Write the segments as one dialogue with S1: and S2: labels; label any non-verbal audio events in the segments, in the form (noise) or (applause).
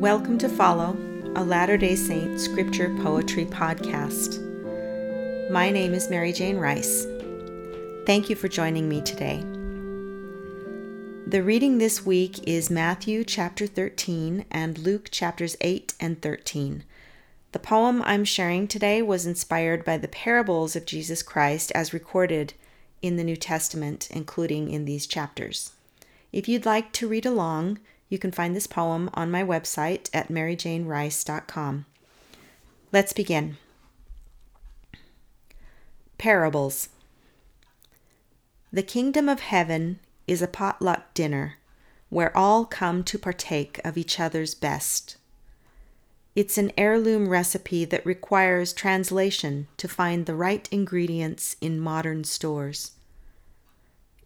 S1: Welcome to Follow, a Latter day Saint scripture poetry podcast. My name is Merrijane Rice. Thank you for joining me today. The reading this week is Matthew chapter 13 and Luke chapters 8 and 13. The poem I'm sharing today was inspired by the parables of Jesus Christ as recorded in the New Testament, including in these chapters. If you'd like to read along, you can find this poem on my website at merrijanerice.com. Let's begin. Parables The kingdom of heaven is a potluck dinner where all come to partake of each other's best. It's an heirloom recipe that requires translation to find the right ingredients in modern stores.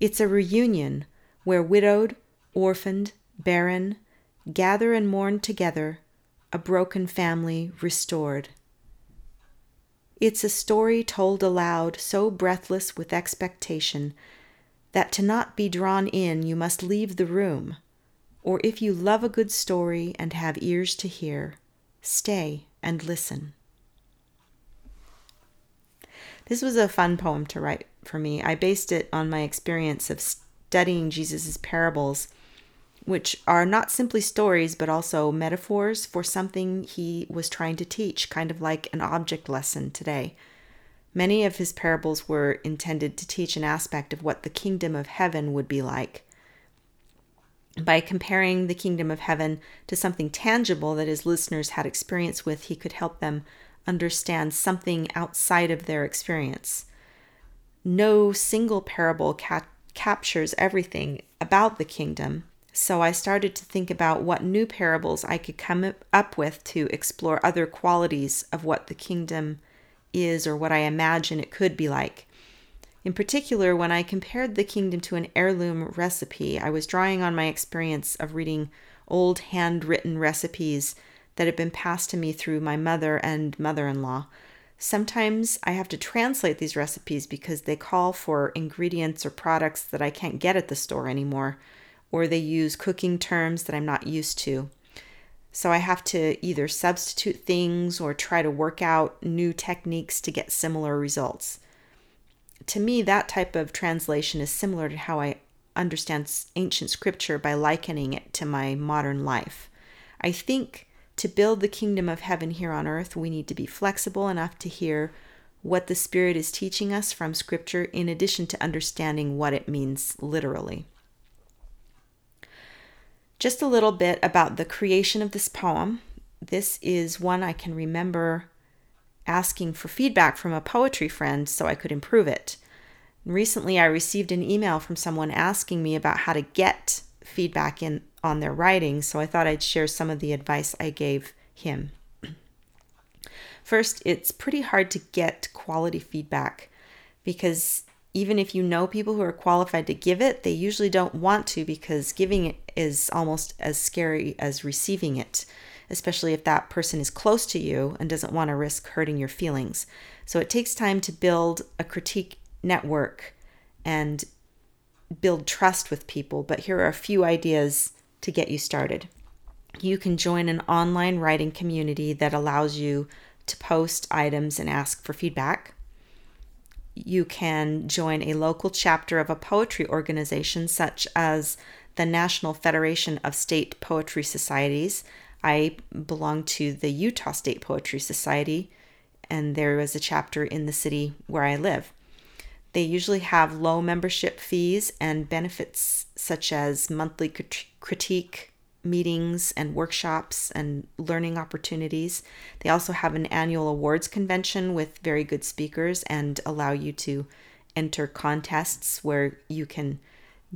S1: It's a reunion where widowed, orphaned, barren, gather and mourn together, a broken family restored. It's a story told aloud, so breathless with expectation that to not be drawn in you must leave the room, or if you love a good story and have ears to hear, stay and listen. This was a fun poem to write for me. I based it on my experience of studying Jesus' parables which are not simply stories but also metaphors for something he was trying to teach, kind of like an object lesson today. Many of his parables were intended to teach an aspect of what the kingdom of heaven would be like. By comparing the kingdom of heaven to something tangible that his listeners had experience with, he could help them understand something outside of their experience. No single parable ca- captures everything about the kingdom, so I started to think about what new parables I could come up with to explore other qualities of what the kingdom is or what I imagine it could be like. In particular, when I compared the kingdom to an heirloom recipe, I was drawing on my experience of reading old handwritten recipes that had been passed to me through my mother and mother in law. Sometimes I have to translate these recipes because they call for ingredients or products that I can't get at the store anymore or they use cooking terms that I'm not used to. So I have to either substitute things or try to work out new techniques to get similar results. To me, that type of translation is similar to how I understand ancient scripture by likening it to my modern life. I think to build the kingdom of heaven here on earth, we need to be flexible enough to hear what the Spirit is teaching us from scripture in addition to understanding what it means literally. Just a little bit about the creation of this poem. This is one I can remember asking for feedback from a poetry friend so I could improve it. Recently, I received an email from someone asking me about how to get feedback in on their writing, so I thought I'd share some of the advice I gave him. (clears throat) First, it's pretty hard to get quality feedback because even if you know people who are qualified to give it, they usually don't want to because giving it is almost as scary as receiving it, especially if that person is close to you and doesn't want to risk hurting your feelings. So it takes time to build a critique network and build trust with people. But here are a few ideas to get you started. You can join an online writing community that allows you to post items and ask for feedback you can join a local chapter of a poetry organization such as the National Federation of State Poetry Societies. I belong to the Utah State Poetry Society, and there is a chapter in the city where I live. They usually have low membership fees and benefits such as monthly critique meetings and workshops and learning opportunities. They also have an annual awards convention with very good speakers and allow you to enter contests where you can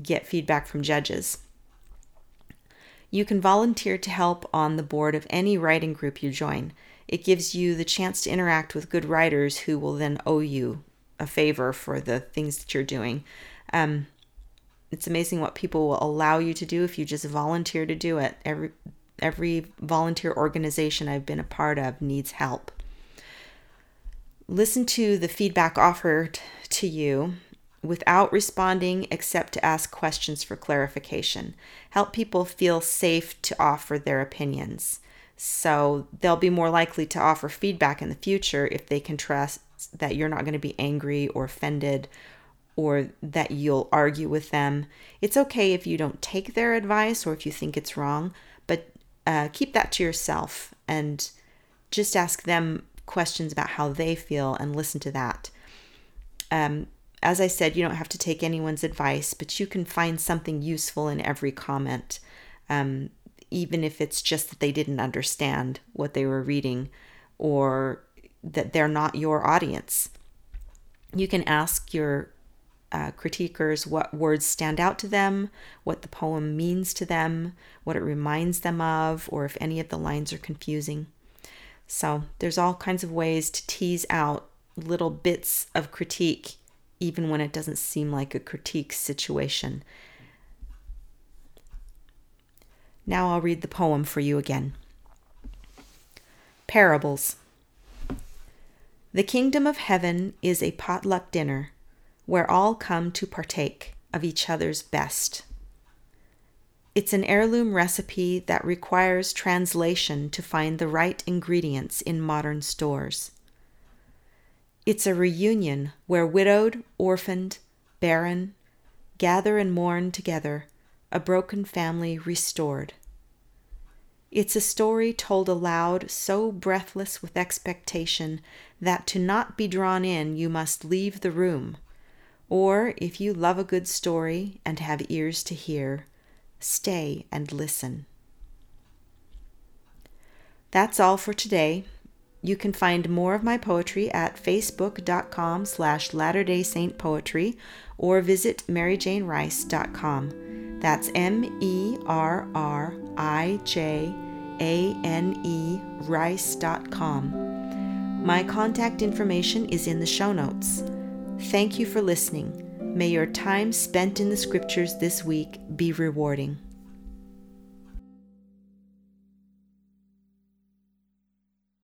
S1: get feedback from judges. You can volunteer to help on the board of any writing group you join. It gives you the chance to interact with good writers who will then owe you a favor for the things that you're doing. Um, it's amazing what people will allow you to do if you just volunteer to do it. Every every volunteer organization I've been a part of needs help. Listen to the feedback offered to you without responding except to ask questions for clarification. Help people feel safe to offer their opinions. So they'll be more likely to offer feedback in the future if they can trust that you're not going to be angry or offended or that you'll argue with them. It's okay if you don't take their advice or if you think it's wrong, but uh, keep that to yourself and just ask them questions about how they feel and listen to that. Um, as I said, you don't have to take anyone's advice, but you can find something useful in every comment. Um, even if it's just that they didn't understand what they were reading or that they're not your audience. You can ask your uh, critiquers what words stand out to them, what the poem means to them, what it reminds them of, or if any of the lines are confusing. So there's all kinds of ways to tease out little bits of critique, even when it doesn't seem like a critique situation. Now I'll read the poem for you again. Parables. The kingdom of heaven is a potluck dinner where all come to partake of each other's best. It's an heirloom recipe that requires translation to find the right ingredients in modern stores. It's a reunion where widowed, orphaned, barren gather and mourn together a broken family restored. It's a story told aloud, so breathless with expectation that to not be drawn in you must leave the room. Or, if you love a good story and have ears to hear, stay and listen. That's all for today. You can find more of my poetry at facebook.com slash Latter-day Saint Poetry or visit merrijanerice.com. That's M-E-R-R-I-J A-N-E rice.com. My contact information is in the show notes. Thank you for listening. May your time spent in the scriptures this week be rewarding.